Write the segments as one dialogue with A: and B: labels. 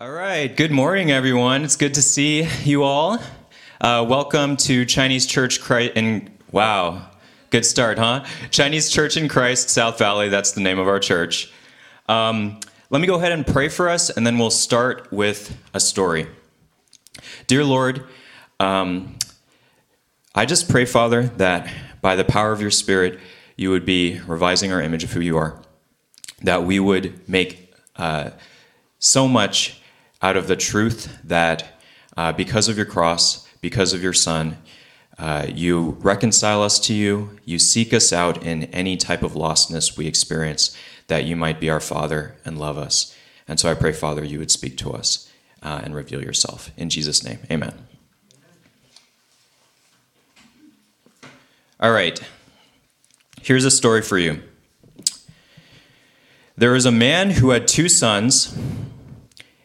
A: All right. Good morning, everyone. It's good to see you all. Uh, welcome to Chinese Church Christ in wow, good start, huh? Chinese Church in Christ, South Valley. That's the name of our church. Um, let me go ahead and pray for us, and then we'll start with a story. Dear Lord, um, I just pray, Father, that by the power of your Spirit, you would be revising our image of who you are, that we would make uh, so much out of the truth that uh, because of your cross, because of your Son, uh, you reconcile us to you, you seek us out in any type of lostness we experience, that you might be our Father and love us. And so I pray, Father, you would speak to us uh, and reveal yourself. In Jesus' name, amen. All right, here's a story for you. There was a man who had two sons,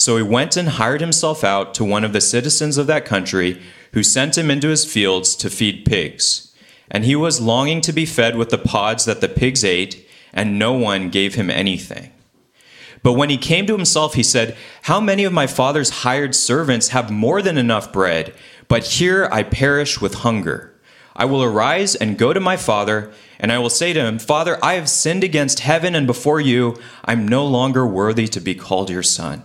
A: So he went and hired himself out to one of the citizens of that country, who sent him into his fields to feed pigs. And he was longing to be fed with the pods that the pigs ate, and no one gave him anything. But when he came to himself, he said, How many of my father's hired servants have more than enough bread, but here I perish with hunger? I will arise and go to my father, and I will say to him, Father, I have sinned against heaven and before you. I'm no longer worthy to be called your son.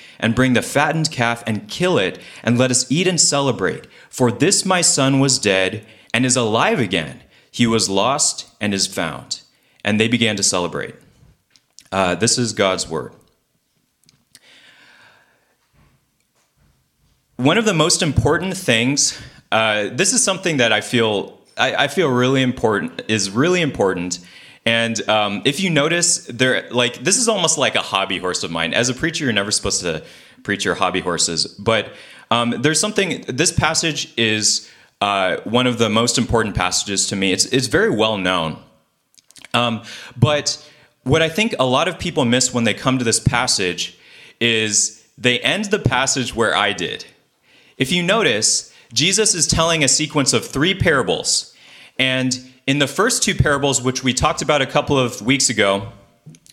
A: and bring the fattened calf and kill it, and let us eat and celebrate. For this my son was dead and is alive again. He was lost and is found. And they began to celebrate. Uh, this is God's word. One of the most important things, uh, this is something that I feel I, I feel really important is really important. And um, if you notice, there like this is almost like a hobby horse of mine. As a preacher, you're never supposed to preach your hobby horses, but um, there's something. This passage is uh, one of the most important passages to me. It's it's very well known, um, but what I think a lot of people miss when they come to this passage is they end the passage where I did. If you notice, Jesus is telling a sequence of three parables. And in the first two parables, which we talked about a couple of weeks ago,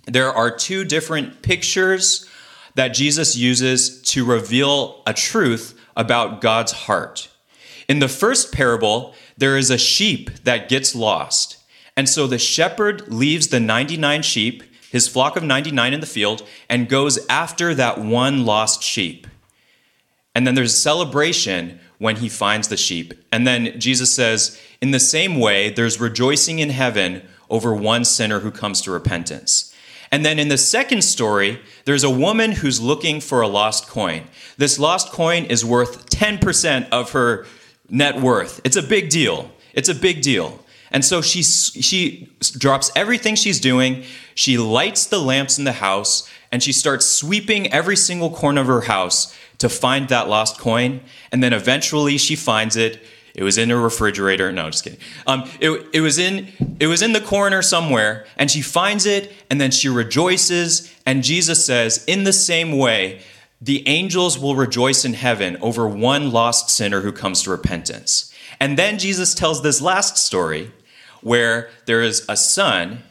A: there are two different pictures that Jesus uses to reveal a truth about God's heart. In the first parable, there is a sheep that gets lost. And so the shepherd leaves the 99 sheep, his flock of 99 in the field, and goes after that one lost sheep. And then there's a celebration when he finds the sheep. And then Jesus says, In the same way, there's rejoicing in heaven over one sinner who comes to repentance. And then in the second story, there's a woman who's looking for a lost coin. This lost coin is worth 10% of her net worth. It's a big deal. It's a big deal. And so she, she drops everything she's doing. She lights the lamps in the house and she starts sweeping every single corner of her house to find that lost coin. And then eventually she finds it. It was in a refrigerator. No, just kidding. Um, it, it, was in, it was in the corner somewhere, and she finds it, and then she rejoices. And Jesus says, In the same way, the angels will rejoice in heaven over one lost sinner who comes to repentance. And then Jesus tells this last story where there is a son,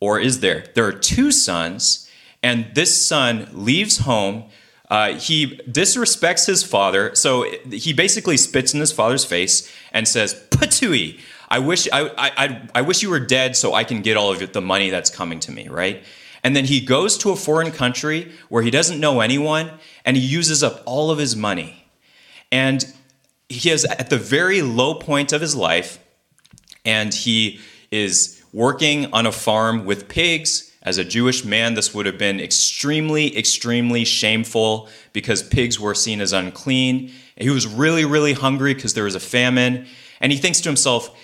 A: or is there? There are two sons, and this son leaves home uh, he disrespects his father, so he basically spits in his father's face and says, "Patui, I wish I, I, I wish you were dead so I can get all of the money that's coming to me." Right? And then he goes to a foreign country where he doesn't know anyone, and he uses up all of his money. And he is at the very low point of his life, and he is working on a farm with pigs. As a Jewish man, this would have been extremely, extremely shameful because pigs were seen as unclean. He was really, really hungry because there was a famine. And he thinks to himself,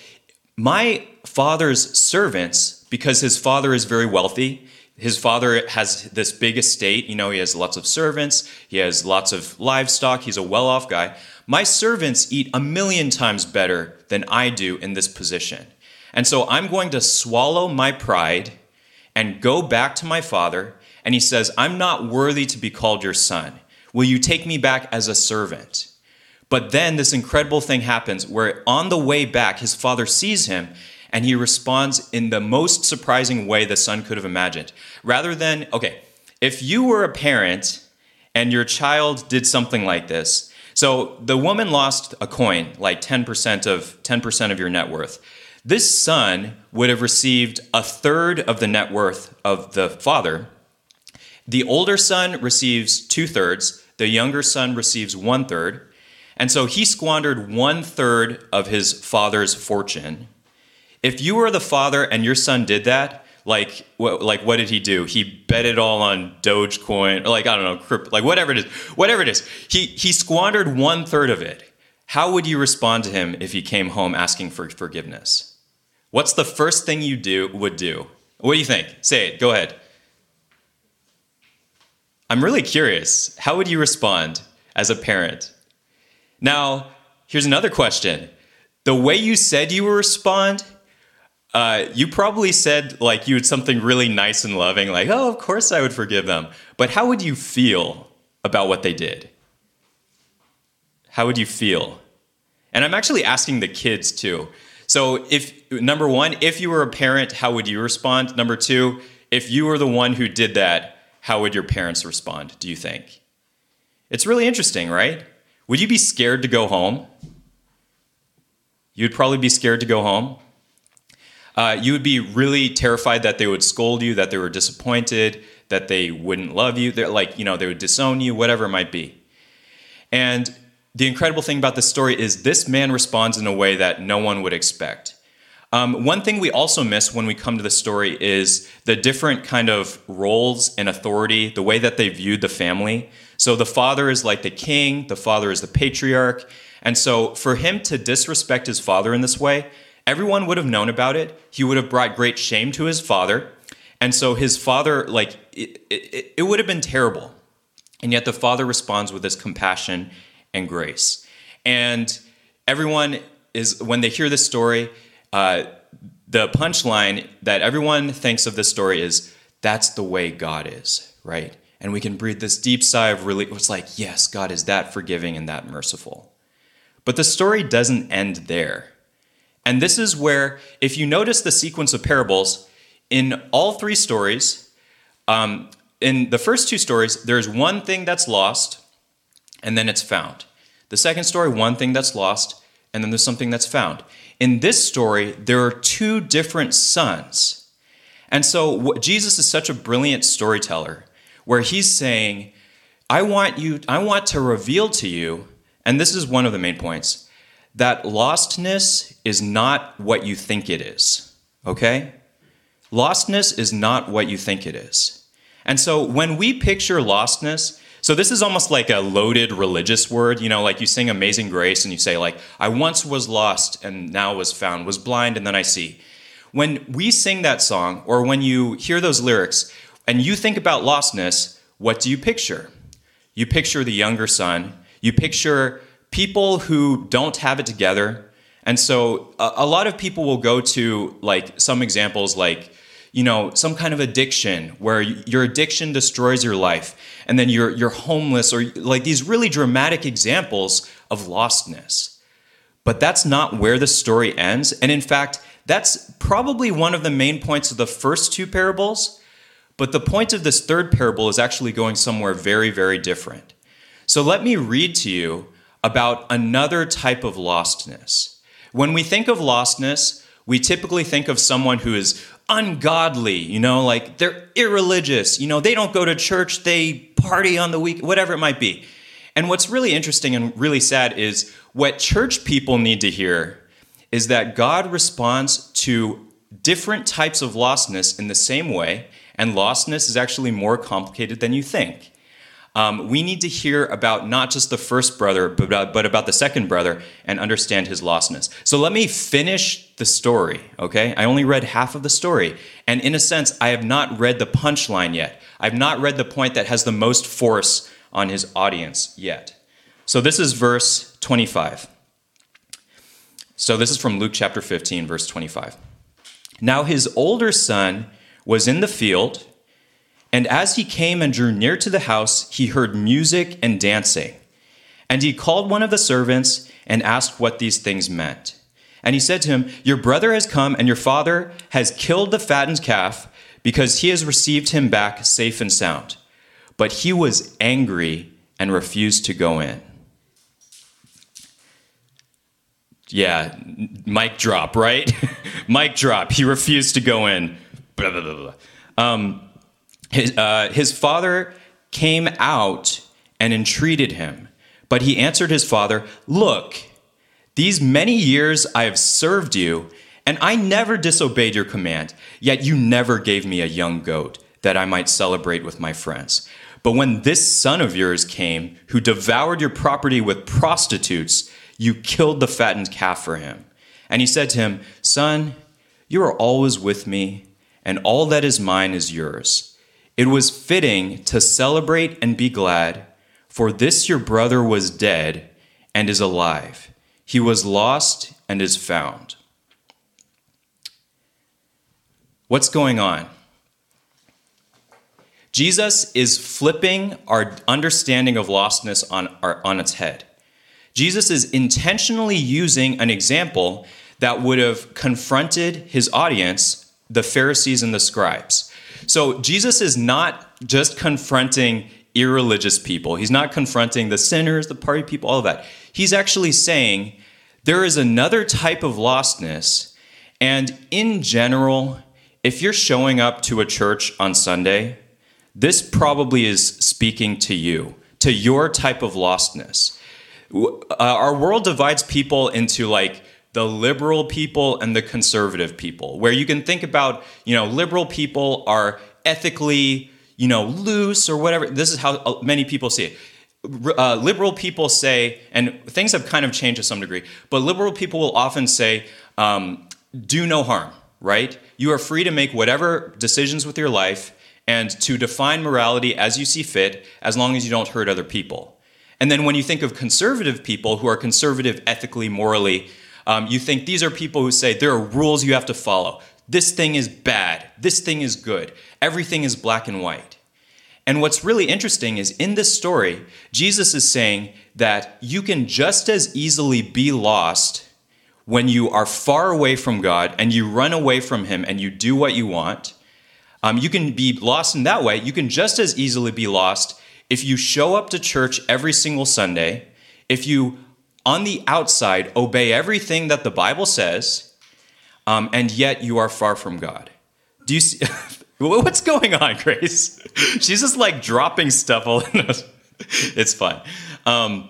A: My father's servants, because his father is very wealthy, his father has this big estate. You know, he has lots of servants, he has lots of livestock, he's a well off guy. My servants eat a million times better than I do in this position. And so I'm going to swallow my pride and go back to my father. And he says, I'm not worthy to be called your son. Will you take me back as a servant? But then this incredible thing happens where on the way back, his father sees him and he responds in the most surprising way the son could have imagined. Rather than, okay, if you were a parent and your child did something like this, so the woman lost a coin, like 10% of 10% of your net worth. This son would have received a third of the net worth of the father. The older son receives two thirds, the younger son receives one third. And so he squandered one third of his father's fortune. If you were the father and your son did that, like what, like what did he do? He bet it all on Dogecoin, or like I don't know, crypto, like whatever it is, whatever it is. He he squandered one third of it. How would you respond to him if he came home asking for forgiveness? What's the first thing you do would do? What do you think? Say it. Go ahead. I'm really curious. How would you respond as a parent? Now, here's another question. The way you said you would respond, uh, you probably said like you had something really nice and loving, like, oh, of course I would forgive them. But how would you feel about what they did? How would you feel? And I'm actually asking the kids too. So, if number one, if you were a parent, how would you respond? Number two, if you were the one who did that, how would your parents respond, do you think? It's really interesting, right? Would you be scared to go home? You'd probably be scared to go home. Uh, you would be really terrified that they would scold you, that they were disappointed, that they wouldn't love you, They're like, you know, they would disown you, whatever it might be. And the incredible thing about this story is this man responds in a way that no one would expect. Um, one thing we also miss when we come to the story is the different kind of roles and authority, the way that they viewed the family. So the father is like the king, the father is the patriarch. And so for him to disrespect his father in this way, everyone would have known about it. He would have brought great shame to his father. And so his father, like, it, it, it would have been terrible. And yet the father responds with this compassion and grace. And everyone is, when they hear this story, uh, the punchline that everyone thinks of this story is that's the way God is, right? And we can breathe this deep sigh of relief. It's like, yes, God is that forgiving and that merciful. But the story doesn't end there. And this is where, if you notice the sequence of parables, in all three stories, um, in the first two stories, there's one thing that's lost, and then it's found. The second story, one thing that's lost, and then there's something that's found. In this story, there are two different sons. And so Jesus is such a brilliant storyteller where he's saying, I want you, I want to reveal to you, and this is one of the main points, that lostness is not what you think it is. Okay? Lostness is not what you think it is. And so when we picture lostness, so this is almost like a loaded religious word, you know, like you sing Amazing Grace and you say like I once was lost and now was found, was blind and then I see. When we sing that song or when you hear those lyrics and you think about lostness, what do you picture? You picture the younger son, you picture people who don't have it together. And so a, a lot of people will go to like some examples like you know some kind of addiction where your addiction destroys your life and then you're you're homeless or like these really dramatic examples of lostness. But that's not where the story ends. And in fact that's probably one of the main points of the first two parables but the point of this third parable is actually going somewhere very very different. So let me read to you about another type of lostness. When we think of lostness we typically think of someone who is ungodly, you know, like they're irreligious, you know, they don't go to church, they party on the week, whatever it might be. And what's really interesting and really sad is what church people need to hear is that God responds to different types of lostness in the same way, and lostness is actually more complicated than you think. Um, we need to hear about not just the first brother, but about, but about the second brother and understand his lostness. So let me finish the story, okay? I only read half of the story. And in a sense, I have not read the punchline yet. I've not read the point that has the most force on his audience yet. So this is verse 25. So this is from Luke chapter 15, verse 25. Now his older son was in the field, and as he came and drew near to the house, he heard music and dancing. And he called one of the servants and asked what these things meant. And he said to him, Your brother has come, and your father has killed the fattened calf, because he has received him back safe and sound. But he was angry and refused to go in. Yeah, mic drop, right? mic drop. He refused to go in. Blah, blah, blah, um, his, uh, his father came out and entreated him, but he answered his father, Look, these many years I have served you, and I never disobeyed your command, yet you never gave me a young goat that I might celebrate with my friends. But when this son of yours came, who devoured your property with prostitutes, you killed the fattened calf for him. And he said to him, Son, you are always with me, and all that is mine is yours. It was fitting to celebrate and be glad, for this your brother was dead and is alive. He was lost and is found. What's going on? Jesus is flipping our understanding of lostness on, our, on its head. Jesus is intentionally using an example that would have confronted his audience, the Pharisees and the scribes. So Jesus is not just confronting irreligious people, he's not confronting the sinners, the party people, all of that. He's actually saying there is another type of lostness, and in general, if you're showing up to a church on Sunday, this probably is speaking to you, to your type of lostness. Uh, our world divides people into like the liberal people and the conservative people where you can think about you know liberal people are ethically you know loose or whatever. This is how uh, many people see it. Uh, liberal people say and things have kind of changed to some degree but liberal people will often say um, do no harm right? You are free to make whatever decisions with your life and to define morality as you see fit as long as you don't hurt other people. And then when you think of conservative people who are conservative ethically, morally, um, you think these are people who say there are rules you have to follow. This thing is bad. This thing is good. Everything is black and white. And what's really interesting is in this story, Jesus is saying that you can just as easily be lost when you are far away from God and you run away from Him and you do what you want. Um, you can be lost in that way. You can just as easily be lost if you show up to church every single Sunday, if you, on the outside, obey everything that the Bible says, um, and yet you are far from God. Do you see? What's going on, Grace? She's just like dropping stuff all in us. It's fun. Um,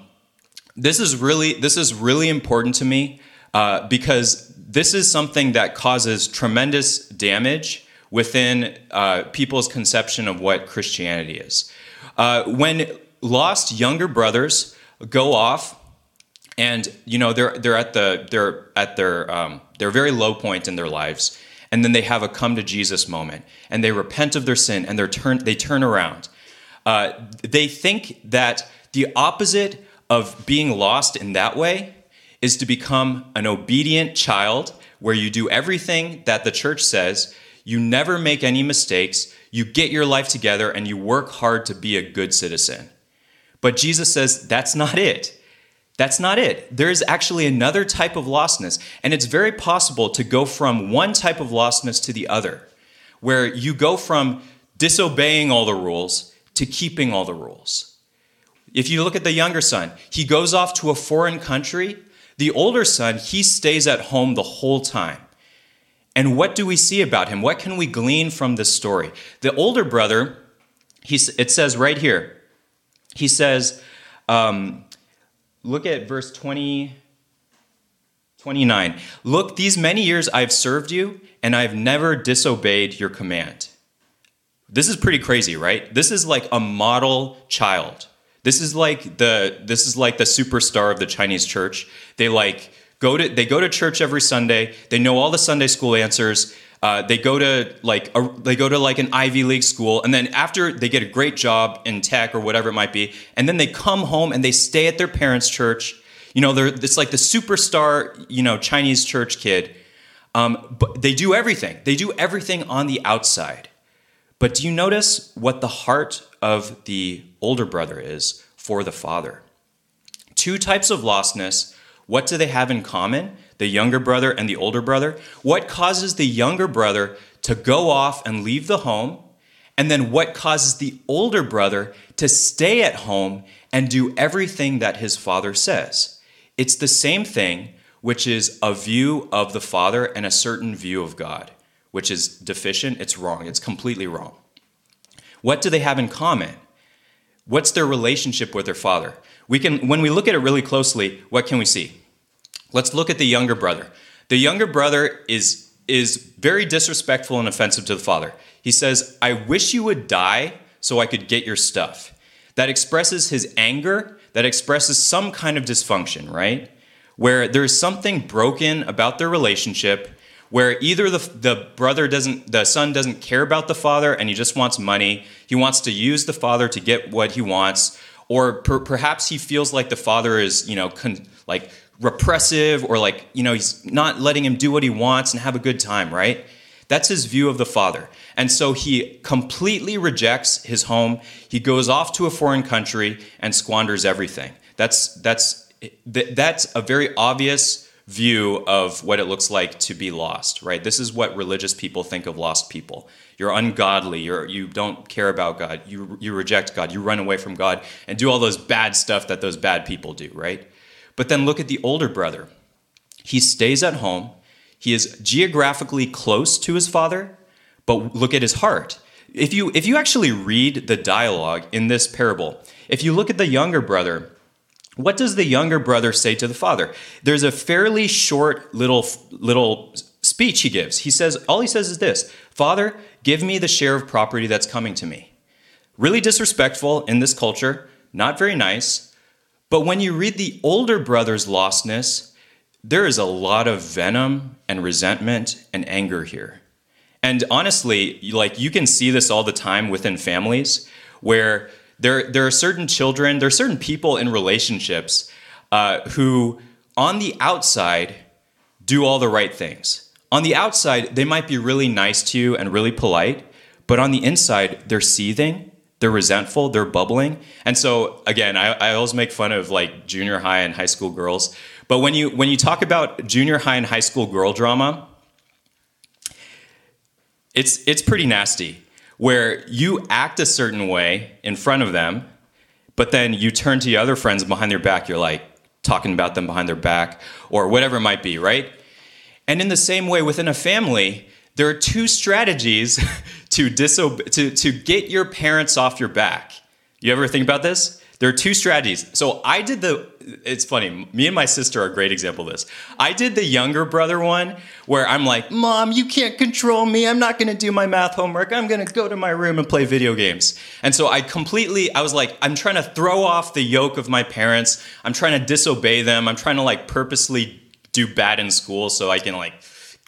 A: this is really this is really important to me uh, because this is something that causes tremendous damage within uh, people's conception of what Christianity is. Uh, when lost younger brothers go off and you know they're they're at the they're at their um, their very low point in their lives. And then they have a come to jesus moment. And they repent of their sin and they turn they turn around. Uh, they think that the opposite of being lost in that way is to become an obedient child where you do everything that the church says. You never make any mistakes. You get your life together and you work hard to be a good citizen. But Jesus says that's not it. That's not it. There is actually another type of lostness, and it's very possible to go from one type of lostness to the other, where you go from disobeying all the rules to keeping all the rules. If you look at the younger son, he goes off to a foreign country. The older son, he stays at home the whole time. And what do we see about him? What can we glean from this story? The older brother, he, it says right here, he says, Um, look at verse 20, 29. Look, these many years I've served you, and I've never disobeyed your command. This is pretty crazy, right? This is like a model child. This is like the this is like the superstar of the Chinese church. They like go to they go to church every Sunday. They know all the Sunday school answers. Uh, they go to like a, they go to like an Ivy League school, and then after they get a great job in tech or whatever it might be, and then they come home and they stay at their parents' church. You know, they're it's like the superstar you know Chinese church kid. Um, but they do everything. They do everything on the outside. But do you notice what the heart of the older brother is for the father? Two types of lostness. What do they have in common? The younger brother and the older brother. What causes the younger brother to go off and leave the home? And then what causes the older brother to stay at home and do everything that his father says? It's the same thing, which is a view of the father and a certain view of God which is deficient, it's wrong. It's completely wrong. What do they have in common? What's their relationship with their father? We can when we look at it really closely, what can we see? Let's look at the younger brother. The younger brother is is very disrespectful and offensive to the father. He says, "I wish you would die so I could get your stuff." That expresses his anger, that expresses some kind of dysfunction, right? Where there's something broken about their relationship where either the, the brother doesn't the son doesn't care about the father and he just wants money he wants to use the father to get what he wants or per, perhaps he feels like the father is you know con, like repressive or like you know he's not letting him do what he wants and have a good time right? That's his view of the father. And so he completely rejects his home. He goes off to a foreign country and squanders everything. That's that's that's a very obvious view of what it looks like to be lost, right? This is what religious people think of lost people. You're ungodly, you're, you don't care about God, you, you reject God, you run away from God, and do all those bad stuff that those bad people do, right? But then look at the older brother. He stays at home, he is geographically close to his father, but look at his heart. If you, if you actually read the dialogue in this parable, if you look at the younger brother, what does the younger brother say to the father? There's a fairly short little little speech he gives. He says all he says is this, "Father, give me the share of property that's coming to me." Really disrespectful in this culture, not very nice. But when you read the older brother's lostness, there is a lot of venom and resentment and anger here. And honestly, like you can see this all the time within families where there, there are certain children, there are certain people in relationships uh, who, on the outside, do all the right things. On the outside, they might be really nice to you and really polite, but on the inside, they're seething, they're resentful, they're bubbling. And so, again, I, I always make fun of like junior high and high school girls. But when you when you talk about junior high and high school girl drama, it's it's pretty nasty where you act a certain way in front of them, but then you turn to your other friends behind their back, you're like talking about them behind their back, or whatever it might be, right? And in the same way, within a family, there are two strategies to, disobe- to, to get your parents off your back. You ever think about this? There are two strategies. So I did the it's funny. Me and my sister are a great example of this. I did the younger brother one where I'm like, Mom, you can't control me. I'm not going to do my math homework. I'm going to go to my room and play video games. And so I completely, I was like, I'm trying to throw off the yoke of my parents. I'm trying to disobey them. I'm trying to like purposely do bad in school so I can like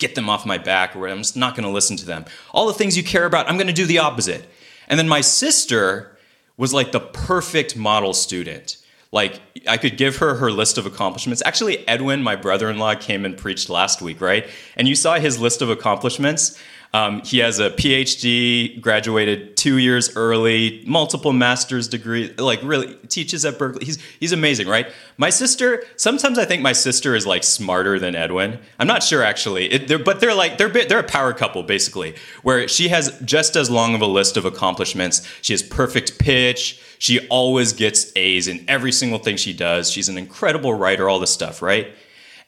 A: get them off my back or I'm just not going to listen to them. All the things you care about, I'm going to do the opposite. And then my sister was like the perfect model student like I could give her her list of accomplishments. Actually, Edwin, my brother-in-law, came and preached last week, right? And you saw his list of accomplishments. Um, he has a PhD, graduated two years early, multiple master's degree, like really teaches at Berkeley. He's he's amazing, right? My sister, sometimes I think my sister is like smarter than Edwin. I'm not sure actually, it, they're, but they're like they're they're a power couple basically, where she has just as long of a list of accomplishments. She has perfect pitch. She always gets A's in every single thing she does. She's an incredible writer, all this stuff, right?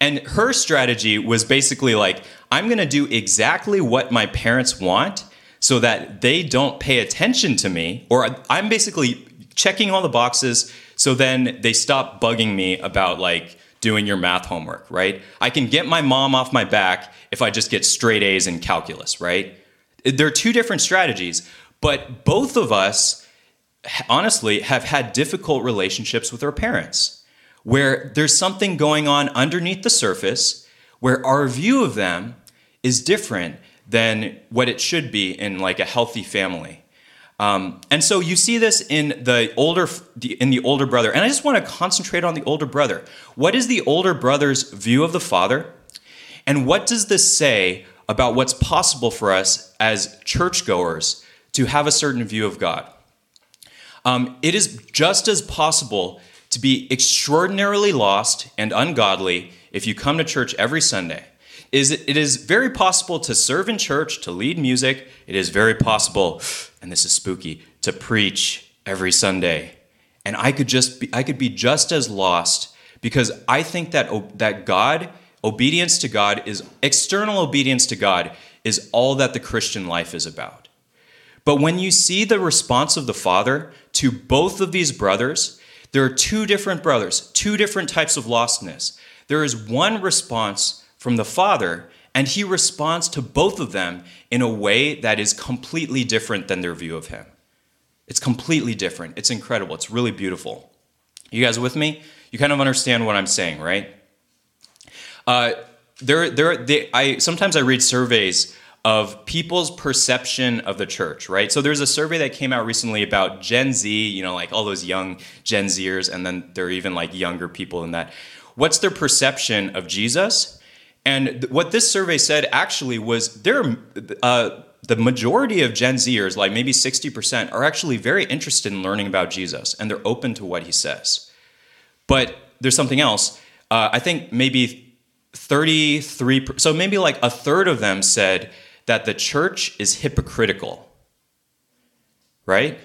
A: And her strategy was basically like, I'm going to do exactly what my parents want so that they don't pay attention to me, or I'm basically checking all the boxes So then they stop bugging me about like doing your math homework, right? I can get my mom off my back if I just get straight A's in calculus, right? There are two different strategies, but both of us honestly have had difficult relationships with our parents where there's something going on underneath the surface where our view of them is different than what it should be in like a healthy family. Um, and so you see this in the older in the older brother, and I just want to concentrate on the older brother. What is the older brother's view of the father, and what does this say about what's possible for us as churchgoers to have a certain view of God? Um, it is just as possible to be extraordinarily lost and ungodly if you come to church every Sunday is it is very possible to serve in church, to lead music. It is very possible, and this is spooky, to preach every Sunday. And I could just be, I could be just as lost because I think that that God, obedience to God is external obedience to God is all that the Christian life is about. But when you see the response of the Father to both of these brothers, there are two different brothers, two different types of lostness. There is one response from the Father, and he responds to both of them in a way that is completely different than their view of him. It's completely different. It's incredible. It's really beautiful. You guys with me? You kind of understand what I'm saying, right? Uh, there, there, they, I sometimes I read surveys of people's perception of the church, right? So there's a survey that came out recently about Gen Z, you know, like all those young Gen Zers, and then there are even like younger people in that. What's their perception of Jesus? And th- what this survey said actually was there, uh, the majority of Gen Zers, like maybe 60%, are actually very interested in learning about Jesus and they're open to what he says. But there's something else. Uh, I think maybe 33, so maybe like a third of them said that the church is hypocritical. Right?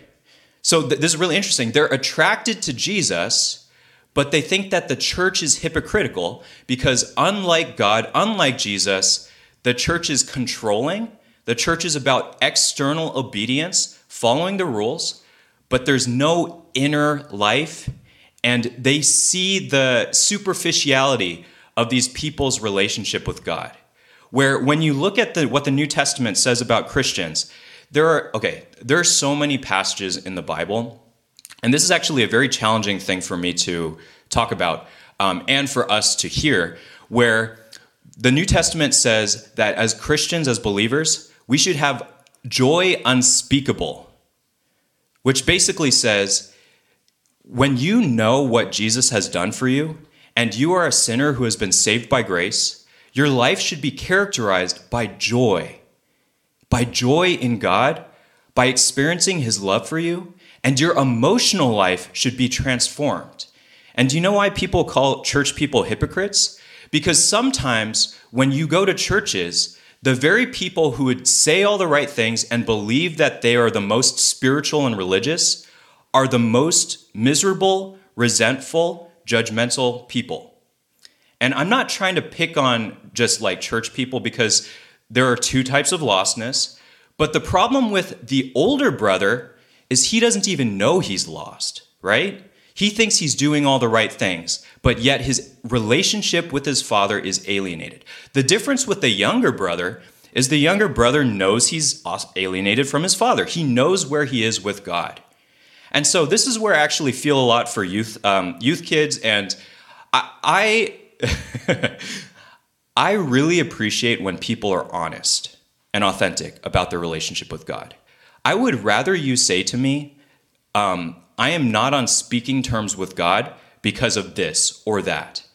A: So th- this is really interesting. They're attracted to Jesus but they think that the church is hypocritical because, unlike God, unlike Jesus, the church is controlling. The church is about external obedience, following the rules, but there's no inner life. And they see the superficiality of these people's relationship with God. Where when you look at the, what the New Testament says about Christians, there are, okay, there are so many passages in the Bible and this is actually a very challenging thing for me to talk about um, and for us to hear, where the New Testament says that as Christians, as believers, we should have joy unspeakable, which basically says when you know what Jesus has done for you and you are a sinner who has been saved by grace, your life should be characterized by joy, by joy in God, by experiencing his love for you and your emotional life should be transformed. And do you know why people call church people hypocrites? Because sometimes when you go to churches, the very people who would say all the right things and believe that they are the most spiritual and religious are the most miserable, resentful, judgmental people. And I'm not trying to pick on just like church people because there are two types of lostness. But the problem with the older brother is he doesn't even know he's lost, right? He thinks he's doing all the right things, but yet his relationship with his father is alienated. The difference with the younger brother is the younger brother knows he's alienated from his father. He knows where he is with God. And so this is where I actually feel a lot for youth, um, youth kids, and I, I, I really appreciate when people are honest and authentic about their relationship with God. I would rather you say to me, um, I am not on speaking terms with God because of this or that,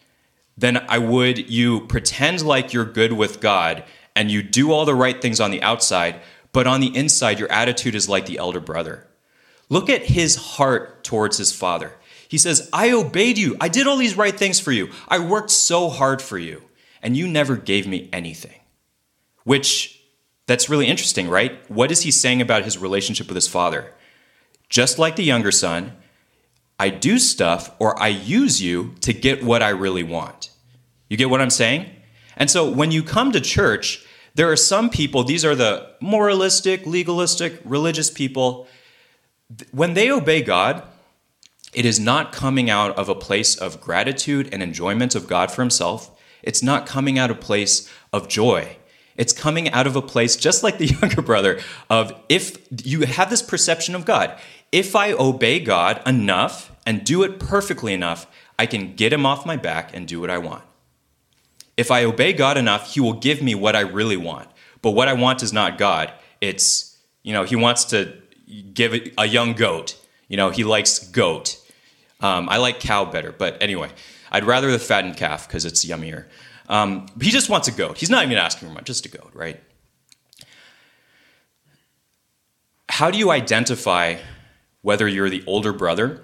A: than I would you pretend like you're good with God and you do all the right things on the outside, but on the inside, your attitude is like the elder brother. Look at his heart towards his father. He says, I obeyed you. I did all these right things for you. I worked so hard for you, and you never gave me anything. Which that's really interesting, right? What is he saying about his relationship with his father? Just like the younger son, I do stuff or I use you to get what I really want. You get what I'm saying? And so when you come to church, there are some people, these are the moralistic, legalistic, religious people. When they obey God, it is not coming out of a place of gratitude and enjoyment of God for himself. It's not coming out of a place of joy. It's coming out of a place just like the younger brother of if you have this perception of God, if I obey God enough and do it perfectly enough, I can get him off my back and do what I want. If I obey God enough, he will give me what I really want. But what I want is not God. It's, you know, he wants to give a young goat. You know, he likes goat. Um, I like cow better, but anyway, I'd rather the fattened calf because it's yummier. Um, he just wants a goat. He's not even asking for much, just a goat, right? How do you identify whether you're the older brother?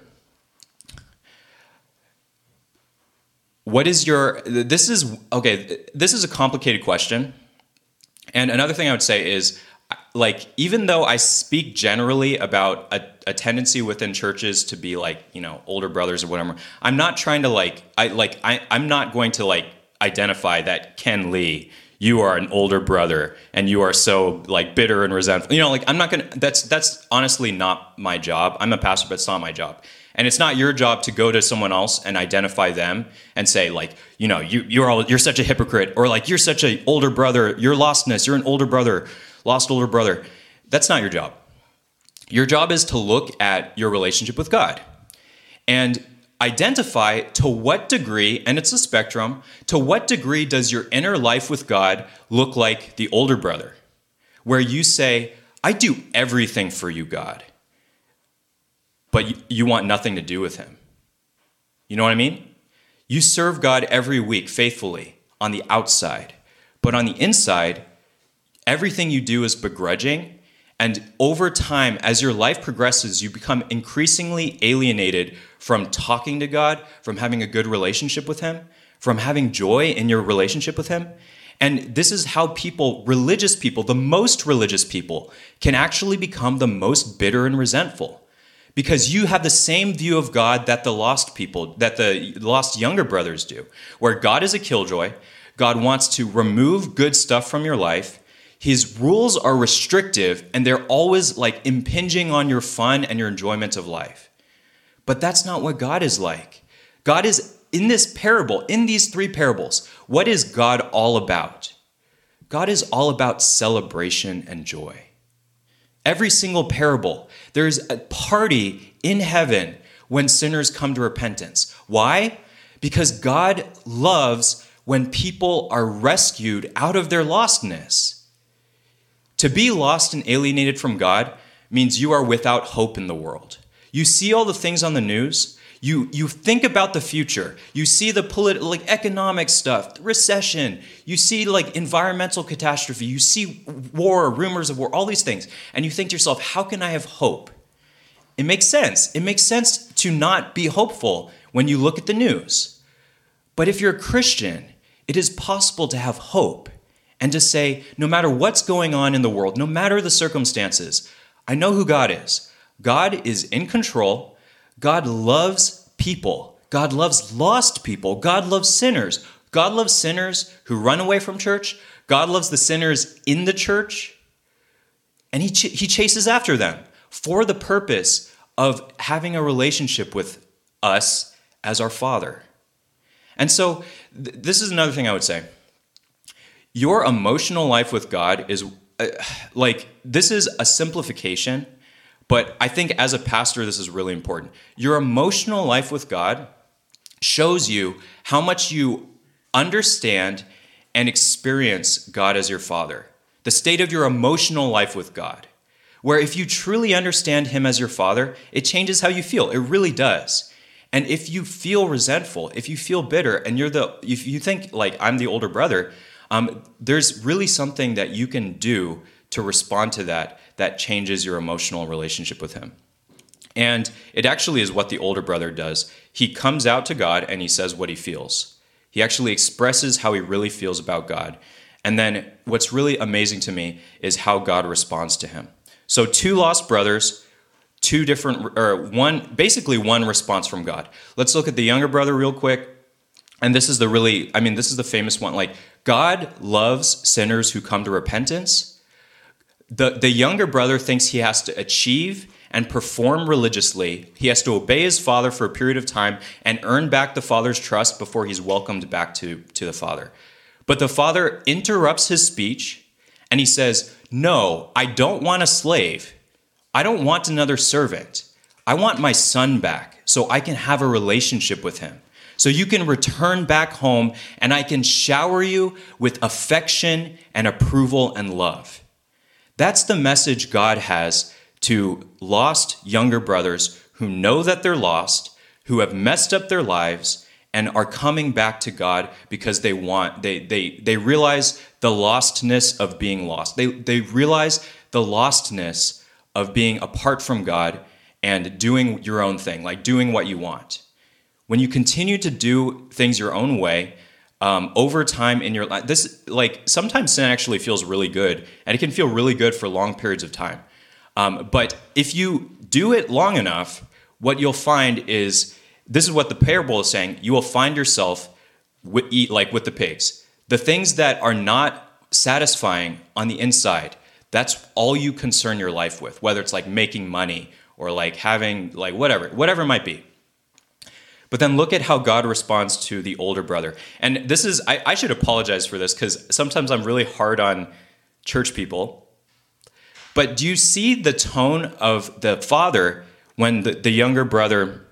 A: What is your, this is, okay, this is a complicated question. And another thing I would say is, like, even though I speak generally about a, a tendency within churches to be like, you know, older brothers or whatever, I'm not trying to like, I like, I, I'm not going to like identify that Ken Lee, you are an older brother and you are so like bitter and resentful. You know, like I'm not gonna that's that's honestly not my job. I'm a pastor, but it's not my job. And it's not your job to go to someone else and identify them and say, like, you know, you you're all you're such a hypocrite, or like you're such an older brother, you're lostness, you're an older brother, lost older brother. That's not your job. Your job is to look at your relationship with God. And identify to what degree, and it's a spectrum, to what degree does your inner life with God look like the older brother, where you say, I do everything for you, God, but you want nothing to do with Him. You know what I mean? You serve God every week faithfully on the outside, but on the inside, everything you do is begrudging and over time, as your life progresses, you become increasingly alienated from talking to God, from having a good relationship with Him, from having joy in your relationship with Him. And this is how people, religious people, the most religious people, can actually become the most bitter and resentful. Because you have the same view of God that the lost people, that the lost younger brothers do, where God is a killjoy, God wants to remove good stuff from your life, his rules are restrictive and they're always like impinging on your fun and your enjoyment of life. But that's not what God is like. God is in this parable, in these three parables, what is God all about? God is all about celebration and joy. Every single parable, there's a party in heaven when sinners come to repentance. Why? Because God loves when people are rescued out of their lostness. To be lost and alienated from God means you are without hope in the world. You see all the things on the news, you you think about the future. You see the political like economic stuff, recession, you see like environmental catastrophe, you see war, rumors of war, all these things, and you think to yourself, how can I have hope? It makes sense. It makes sense to not be hopeful when you look at the news. But if you're a Christian, it is possible to have hope and to say, no matter what's going on in the world, no matter the circumstances, I know who God is. God is in control. God loves people. God loves lost people. God loves sinners. God loves sinners who run away from church. God loves the sinners in the church. And he, ch- he chases after them for the purpose of having a relationship with us as our Father. And so, th- this is another thing I would say your emotional life with God is uh, like this is a simplification, but I think as a pastor, this is really important. Your emotional life with God shows you how much you understand and experience God as your Father, the state of your emotional life with God. Where if you truly understand Him as your Father, it changes how you feel. It really does. And if you feel resentful, if you feel bitter, and you're the, if you think like I'm the older brother, um, there's really something that you can do to respond to that that changes your emotional relationship with him. And it actually is what the older brother does. He comes out to God and he says what he feels. He actually expresses how he really feels about God. And then what's really amazing to me is how God responds to him. So, two lost brothers, two different, or one, basically one response from God. Let's look at the younger brother real quick. And this is the really, I mean, this is the famous one. Like, God loves sinners who come to repentance. The, the younger brother thinks he has to achieve and perform religiously. He has to obey his father for a period of time and earn back the father's trust before he's welcomed back to, to the father. But the father interrupts his speech and he says, No, I don't want a slave. I don't want another servant. I want my son back so I can have a relationship with him. So you can return back home and I can shower you with affection and approval and love. That's the message God has to lost younger brothers who know that they're lost, who have messed up their lives, and are coming back to God because they want they they they realize the lostness of being lost. They they realize the lostness of being apart from God and doing your own thing, like doing what you want. When you continue to do things your own way, um, over time in your life, this like sometimes sin actually feels really good, and it can feel really good for long periods of time. Um, but if you do it long enough, what you'll find is this is what the parable is saying. You will find yourself with, eat like with the pigs. The things that are not satisfying on the inside, that's all you concern your life with, whether it's like making money or like having like whatever, whatever it might be. But then look at how God responds to the older brother. And this is, I, I should apologize for this because sometimes I'm really hard on church people but do you see the tone of the father when the, the younger brother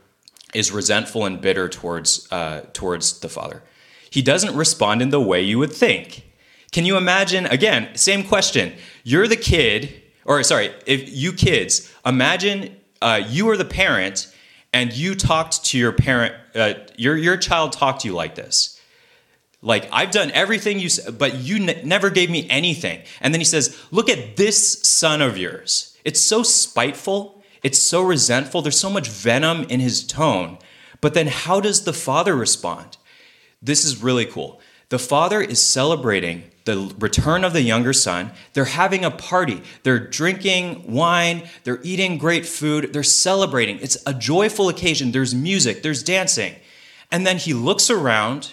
A: is resentful and bitter towards, uh, towards the father? He doesn't respond in the way you would think. Can you imagine, again, same question. You're the kid, or sorry, if you kids, imagine uh, you are the parent and you talked to your parent, uh, your, your child talked to you like this. Like, I've done everything you but you ne- never gave me anything. And then he says, Look at this son of yours. It's so spiteful. It's so resentful. There's so much venom in his tone. But then how does the father respond? This is really cool. The father is celebrating the return of the younger son. They're having a party. They're drinking wine. They're eating great food. They're celebrating. It's a joyful occasion. There's music, there's dancing. And then he looks around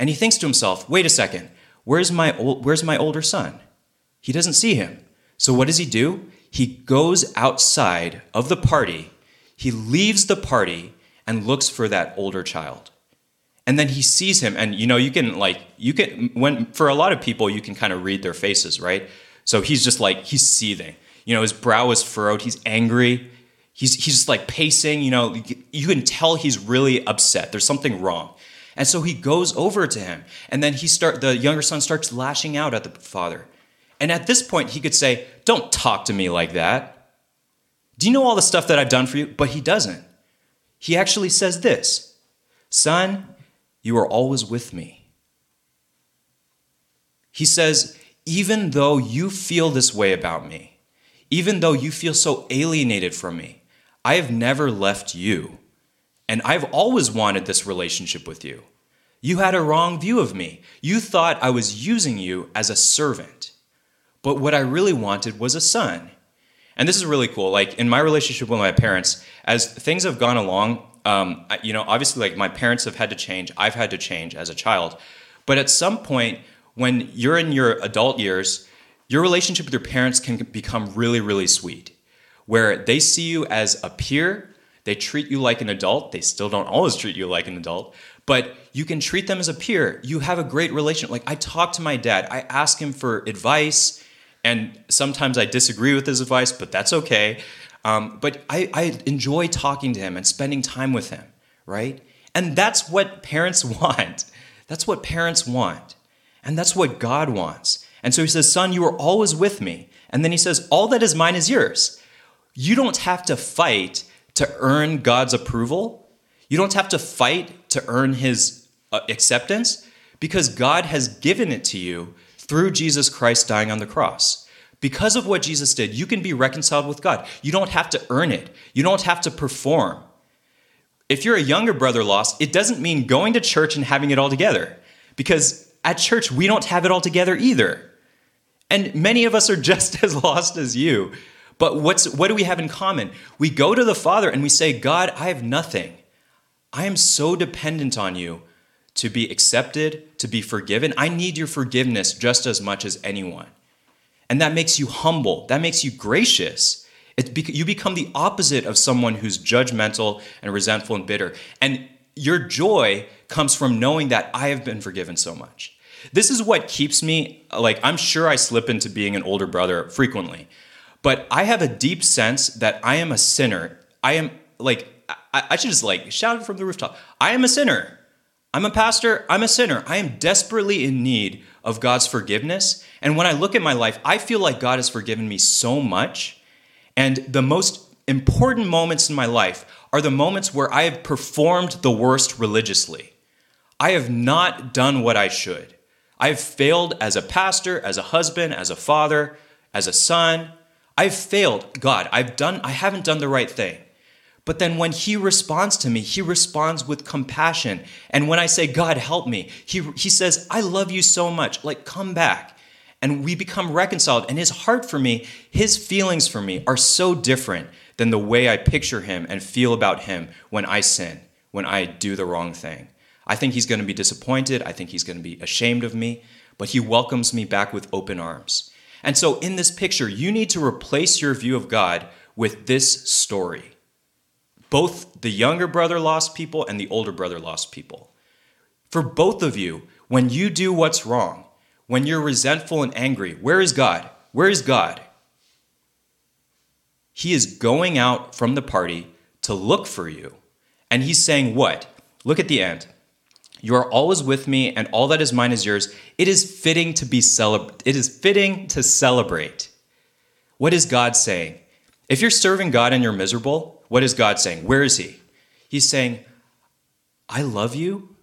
A: and he thinks to himself, wait a second, where's my, where's my older son? He doesn't see him. So what does he do? He goes outside of the party, he leaves the party and looks for that older child. And then he sees him, and you know, you can like, you can, when, for a lot of people, you can kind of read their faces, right? So he's just like, he's seething. You know, his brow is furrowed, he's angry, he's, he's just like pacing, you know, you can tell he's really upset. There's something wrong. And so he goes over to him, and then he start the younger son starts lashing out at the father. And at this point, he could say, "Don't talk to me like that." Do you know all the stuff that I've done for you? But he doesn't. He actually says this, "Son, you are always with me." He says, "Even though you feel this way about me, even though you feel so alienated from me, I have never left you." And I've always wanted this relationship with you. You had a wrong view of me. You thought I was using you as a servant. But what I really wanted was a son. And this is really cool. Like in my relationship with my parents, as things have gone along, um, you know, obviously, like my parents have had to change. I've had to change as a child. But at some point, when you're in your adult years, your relationship with your parents can become really, really sweet, where they see you as a peer they treat you like an adult. They still don't always treat you like an adult, but you can treat them as a peer. You have a great relationship. Like I talk to my dad, I ask him for advice, and sometimes I disagree with his advice, but that's okay. Um, but I, I enjoy talking to him and spending time with him, right? And that's what parents want. That's what parents want. And that's what God wants. And so he says, Son, you are always with me. And then he says, All that is mine is yours. You don't have to fight to earn God's approval. You don't have to fight to earn his uh, acceptance because God has given it to you through Jesus Christ dying on the cross. Because of what Jesus did, you can be reconciled with God. You don't have to earn it, you don't have to perform. If you're a younger brother lost, it doesn't mean going to church and having it all together because at church we don't have it all together either. And many of us are just as lost as you. But what's, what do we have in common? We go to the Father and we say, God, I have nothing. I am so dependent on you to be accepted, to be forgiven. I need your forgiveness just as much as anyone. And that makes you humble, that makes you gracious. You become the opposite of someone who's judgmental and resentful and bitter. And your joy comes from knowing that I have been forgiven so much. This is what keeps me, like, I'm sure I slip into being an older brother frequently, but I have a deep sense that I am a sinner. I am, like, I, I should just, like, shout it from the rooftop I am a sinner. I'm a pastor, I'm a sinner. I am desperately in need of God's forgiveness. And when I look at my life, I feel like God has forgiven me so much. And the most important moments in my life are the moments where I have performed the worst religiously. I have not done what I should. I have failed as a pastor, as a husband, as a father, as a son. I've failed. God, I've done I haven't done the right thing. But then when he responds to me, he responds with compassion. And when I say, God, help me, he, he says, I love you so much. Like, come back. And we become reconciled. And his heart for me, his feelings for me are so different than the way I picture him and feel about him when I sin, when I do the wrong thing. I think he's going to be disappointed. I think he's going to be ashamed of me. But he welcomes me back with open arms. And so in this picture, you need to replace your view of God with this story both the younger brother lost people and the older brother lost people. For both of you, when you do what's wrong, when you're resentful and angry, where is God? Where is God? He is going out from the party to look for you. And he's saying, What? Look at the end. You are always with me, and all that is mine is yours. It is fitting to be celeb- it is fitting to celebrate. What is God saying? If you're serving God and you're miserable, what is God saying? Where is He? He's saying, I love you,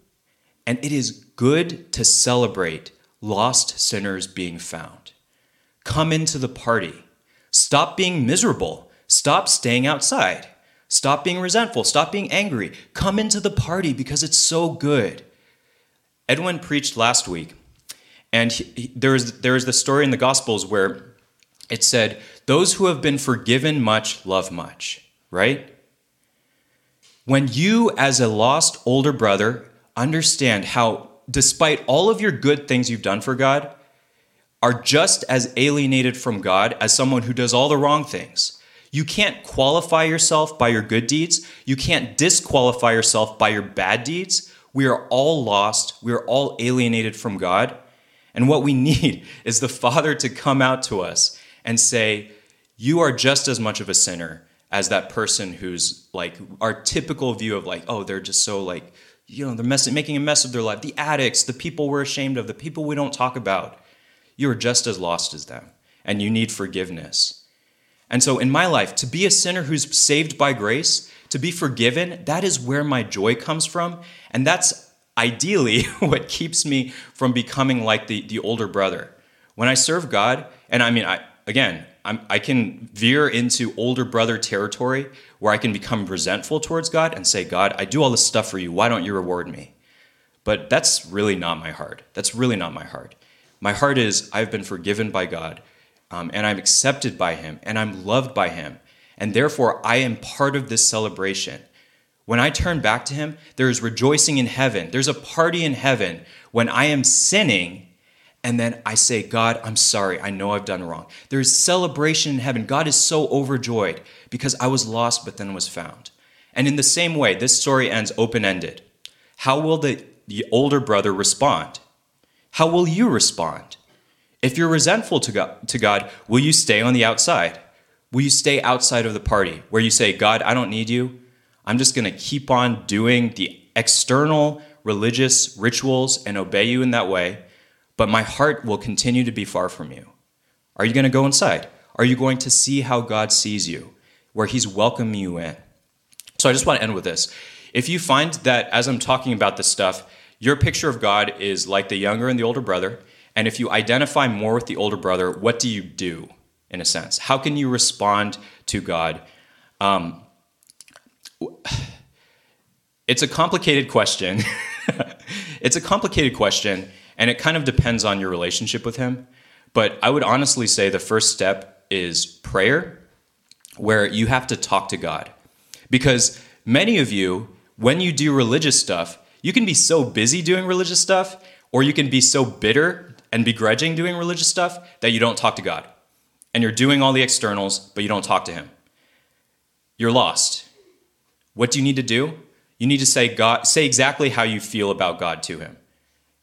A: and it is good to celebrate lost sinners being found. Come into the party. Stop being miserable. Stop staying outside. Stop being resentful. Stop being angry. Come into the party because it's so good. Edwin preached last week, and he, he, there, is, there is the story in the Gospels where it said, Those who have been forgiven much love much right? When you, as a lost older brother, understand how, despite all of your good things you've done for God, are just as alienated from God as someone who does all the wrong things. You can't qualify yourself by your good deeds. You can't disqualify yourself by your bad deeds. We are all lost. We are all alienated from God. And what we need is the Father to come out to us and say, You are just as much of a sinner as that person who's like our typical view of like, oh, they're just so like, you know, they're mess- making a mess of their life. The addicts, the people we're ashamed of, the people we don't talk about. You are just as lost as them, and you need forgiveness. And so in my life, to be a sinner who's saved by grace, to be forgiven, that is where my joy comes from. And that's ideally what keeps me from becoming like the, the older brother. When I serve God, and I mean, I, again, I'm, i can veer into older brother territory where I can become resentful towards God and say, God, I do all this stuff for you. Why don't you reward me? But that's really not my heart. That's really not my heart. My heart is I've been forgiven by God um, and I'm accepted by Him and I'm loved by Him. And therefore, I am part of this celebration. When I turn back to Him, there is rejoicing in heaven. There's a party in heaven when I am sinning and then I say, God, I'm sorry. I know I've done wrong. There's celebration in heaven. God is so overjoyed because I was lost but then was found. And in the same way, this story ends open ended. How will the, the older brother respond? How will you respond? If you're resentful to God, to God, will you stay on the outside? Will you stay outside of the party where you say, God, I don't need you? I'm just going to keep on doing the external religious rituals and obey you in that way but my heart will continue to be far from you. Are you going to go inside? Are you going to see how God sees you, where He's welcoming you in? So I just want to end with this. If you find that as I'm talking about this stuff, your picture of God is like the younger and the older brother, and if you identify more with the older brother, what do you do in a sense? How can you respond to God? Um, it's a complicated question. it's a complicated question and it kind of depends on your relationship with Him. But I would honestly say the first step is prayer, where you have to talk to God. Because many of you, when you do religious stuff, you can be so busy doing religious stuff, or you can be so bitter and begrudging doing religious stuff that you don't talk to God. And you're doing all the externals, but you don't talk to Him. you're lost. What do you need to do? You need to say God say exactly how you feel about God to him.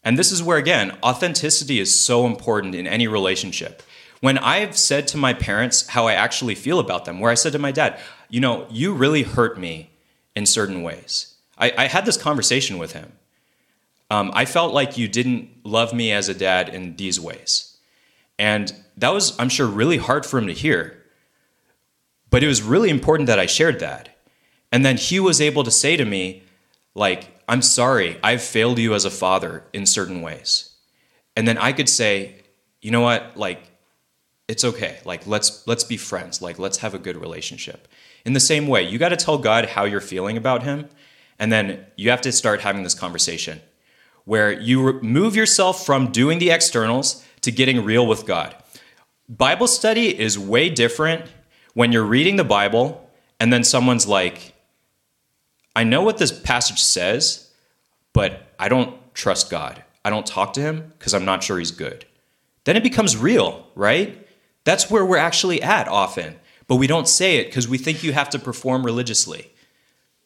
A: And this is where again, authenticity is so important in any relationship. When I've said to my parents how I actually feel about them, where I said to my dad, you know, you really hurt me in certain ways. I, I had this conversation with him. Um, I felt like you didn't love me as a dad in these ways. And that was, I'm sure, really hard for him to hear. But it was really important that I shared that. And then he was able to say to me, like, I'm sorry, I've failed you as a father in certain ways. And then I could say, you know what, like, it's okay. Like, let's let's be friends. Like, let's have a good relationship. In the same way, you got to tell God how you're feeling about him, and then you have to start having this conversation where you remove yourself from doing the externals to getting real with God. Bible study is way different when you're reading the Bible and then someone's like, I know what this passage says, but I don't trust God. I don't talk to him because I'm not sure he's good. Then it becomes real, right? That's where we're actually at often. But we don't say it because we think you have to perform religiously.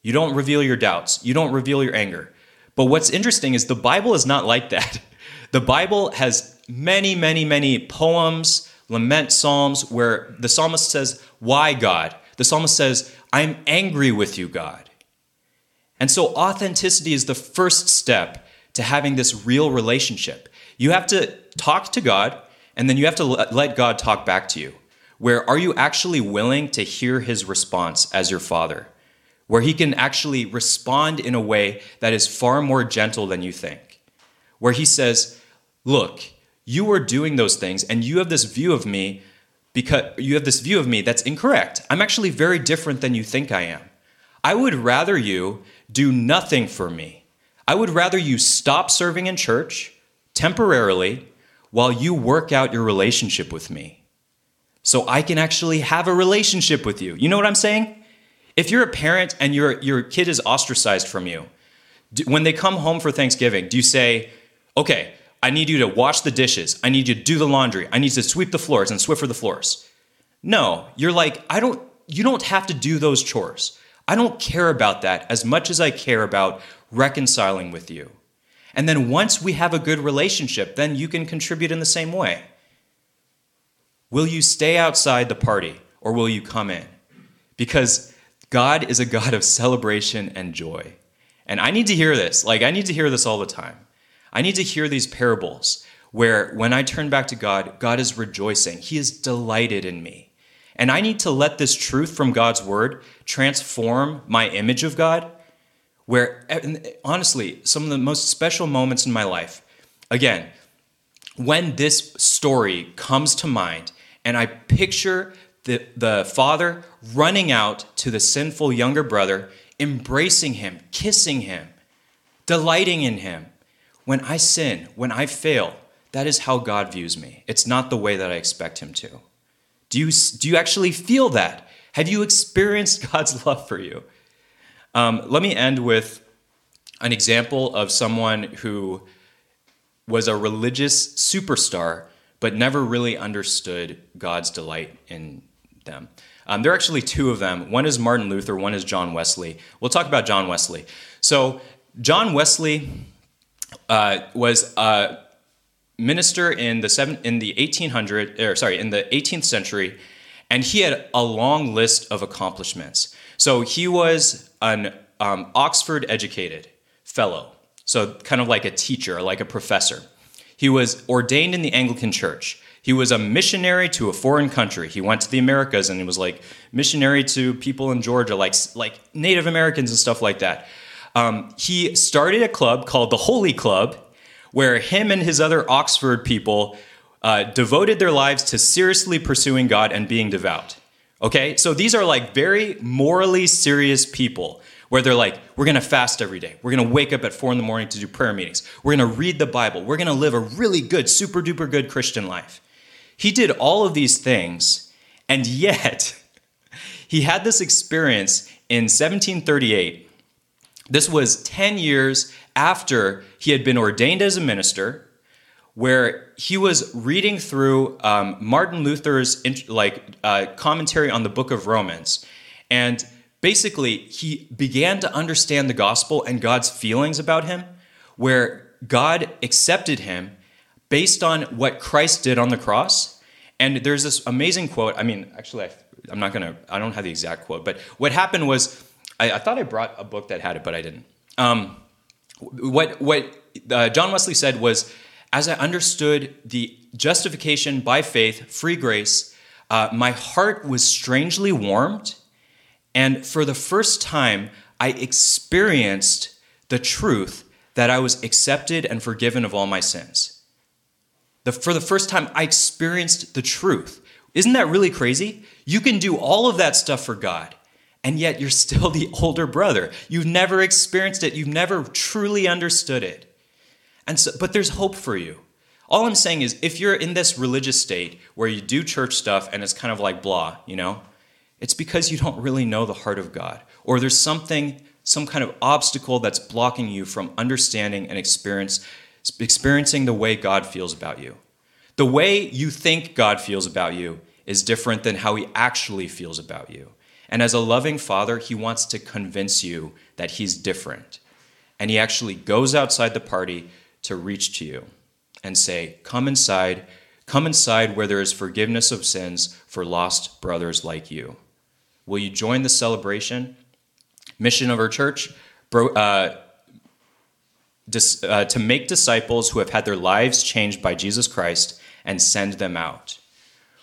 A: You don't reveal your doubts, you don't reveal your anger. But what's interesting is the Bible is not like that. The Bible has many, many, many poems, lament psalms where the psalmist says, Why God? The psalmist says, I'm angry with you, God. And so authenticity is the first step to having this real relationship. You have to talk to God, and then you have to let God talk back to you. Where are you actually willing to hear his response as your father? where he can actually respond in a way that is far more gentle than you think. Where he says, Look, you are doing those things and you have this view of me because you have this view of me that's incorrect. I'm actually very different than you think I am. I would rather you do nothing for me. I would rather you stop serving in church temporarily while you work out your relationship with me. So I can actually have a relationship with you. You know what I'm saying? If you're a parent and your, your kid is ostracized from you, do, when they come home for Thanksgiving, do you say, okay, I need you to wash the dishes. I need you to do the laundry. I need to sweep the floors and Swiffer the floors. No, you're like, I don't, you don't have to do those chores. I don't care about that as much as I care about reconciling with you. And then once we have a good relationship, then you can contribute in the same way. Will you stay outside the party or will you come in? Because God is a God of celebration and joy. And I need to hear this. Like, I need to hear this all the time. I need to hear these parables where when I turn back to God, God is rejoicing. He is delighted in me. And I need to let this truth from God's word transform my image of God. Where, honestly, some of the most special moments in my life, again, when this story comes to mind and I picture the, the father running out to the sinful younger brother, embracing him, kissing him, delighting in him. When I sin, when I fail, that is how God views me. It's not the way that I expect him to. Do you, do you actually feel that? Have you experienced God's love for you? Um, let me end with an example of someone who was a religious superstar but never really understood God's delight in them. Um, there are actually two of them. One is Martin Luther, one is John Wesley. We'll talk about John Wesley. So, John Wesley uh, was a minister in the seven, in the 1800 or sorry in the 18th century, and he had a long list of accomplishments. So he was an um, Oxford educated fellow, so kind of like a teacher, like a professor. He was ordained in the Anglican Church. He was a missionary to a foreign country. He went to the Americas and he was like missionary to people in Georgia, like like Native Americans and stuff like that. Um, he started a club called the Holy Club, where him and his other Oxford people uh, devoted their lives to seriously pursuing God and being devout. Okay, so these are like very morally serious people where they're like, we're gonna fast every day. We're gonna wake up at four in the morning to do prayer meetings. We're gonna read the Bible. We're gonna live a really good, super duper good Christian life. He did all of these things, and yet he had this experience in 1738. This was 10 years after he had been ordained as a minister, where he was reading through um, Martin Luther's like uh, commentary on the Book of Romans, and basically, he began to understand the gospel and God's feelings about him, where God accepted him based on what Christ did on the cross. And there's this amazing quote. I mean, actually, I, am not to, I don't have the exact quote, but what happened was, I, I, thought I brought a book that had it, but I didn't. Um, what what uh, John Wesley said was, as I understood the justification by faith, free grace, uh, my heart was strangely warmed. And for the first time, I experienced the truth that I was accepted and forgiven of all my sins. The, for the first time, I experienced the truth. Isn't that really crazy? You can do all of that stuff for God, and yet you're still the older brother. You've never experienced it, you've never truly understood it. And so, but there's hope for you. All I'm saying is if you're in this religious state where you do church stuff and it's kind of like blah, you know, it's because you don't really know the heart of God. Or there's something, some kind of obstacle that's blocking you from understanding and experience, experiencing the way God feels about you. The way you think God feels about you is different than how he actually feels about you. And as a loving father, he wants to convince you that he's different. And he actually goes outside the party to reach to you and say, Come inside, come inside where there is forgiveness of sins for lost brothers like you. Will you join the celebration? Mission of our church uh, dis, uh, to make disciples who have had their lives changed by Jesus Christ and send them out.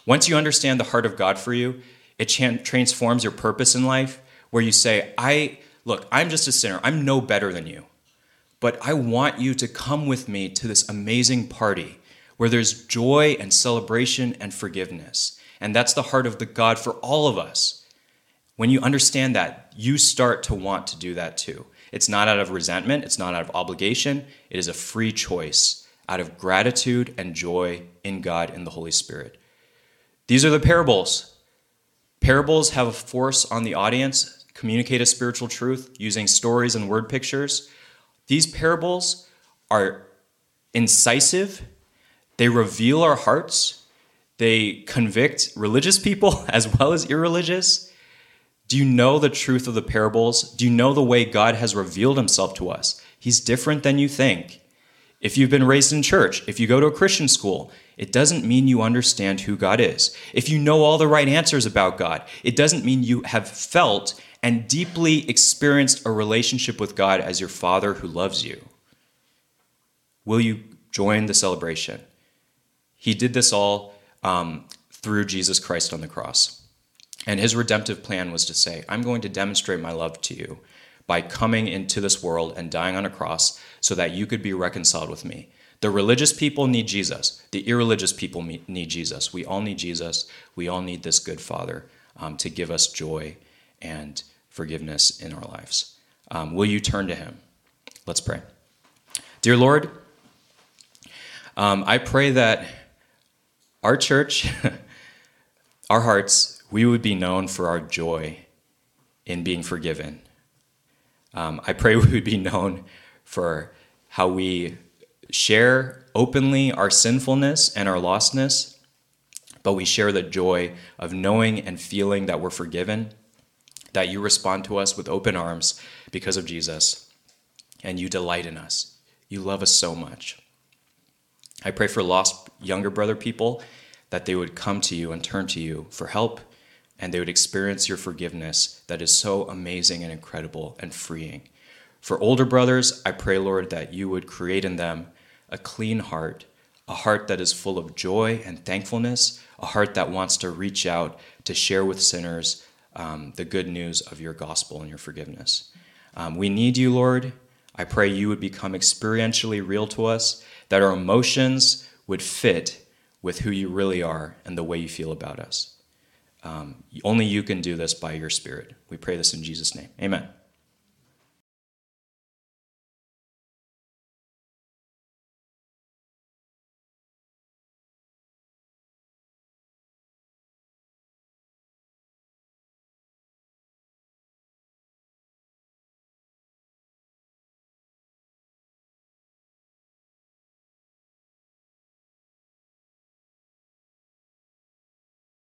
A: Once you understand the heart of God for you, it transforms your purpose in life where you say, I look, I'm just a sinner. I'm no better than you. But I want you to come with me to this amazing party where there's joy and celebration and forgiveness. And that's the heart of the God for all of us. When you understand that, you start to want to do that too. It's not out of resentment, it's not out of obligation, it is a free choice out of gratitude and joy in God and the Holy Spirit. These are the parables. Parables have a force on the audience, communicate a spiritual truth using stories and word pictures. These parables are incisive, they reveal our hearts, they convict religious people as well as irreligious. Do you know the truth of the parables? Do you know the way God has revealed himself to us? He's different than you think. If you've been raised in church, if you go to a Christian school, it doesn't mean you understand who God is. If you know all the right answers about God, it doesn't mean you have felt and deeply experienced a relationship with God as your Father who loves you. Will you join the celebration? He did this all um, through Jesus Christ on the cross. And his redemptive plan was to say, I'm going to demonstrate my love to you by coming into this world and dying on a cross so that you could be reconciled with me. The religious people need Jesus. The irreligious people need Jesus. We all need Jesus. We all need this good Father um, to give us joy and forgiveness in our lives. Um, will you turn to Him? Let's pray. Dear Lord, um, I pray that our church, our hearts, we would be known for our joy in being forgiven. Um, I pray we would be known for how we share openly our sinfulness and our lostness, but we share the joy of knowing and feeling that we're forgiven, that you respond to us with open arms because of Jesus, and you delight in us. You love us so much. I pray for lost younger brother people that they would come to you and turn to you for help and they would experience your forgiveness that is so amazing and incredible and freeing. For older brothers, I pray, Lord, that you would create in them a clean heart, a heart that is full of joy and thankfulness, a heart that wants to reach out to share with sinners um, the good news of your gospel and your forgiveness. Um, we need you, Lord. I pray you would become experientially real to us, that our emotions would fit with who you really are and the way you feel about us. Um, only you can do this by your Spirit. We pray this in Jesus' name. Amen.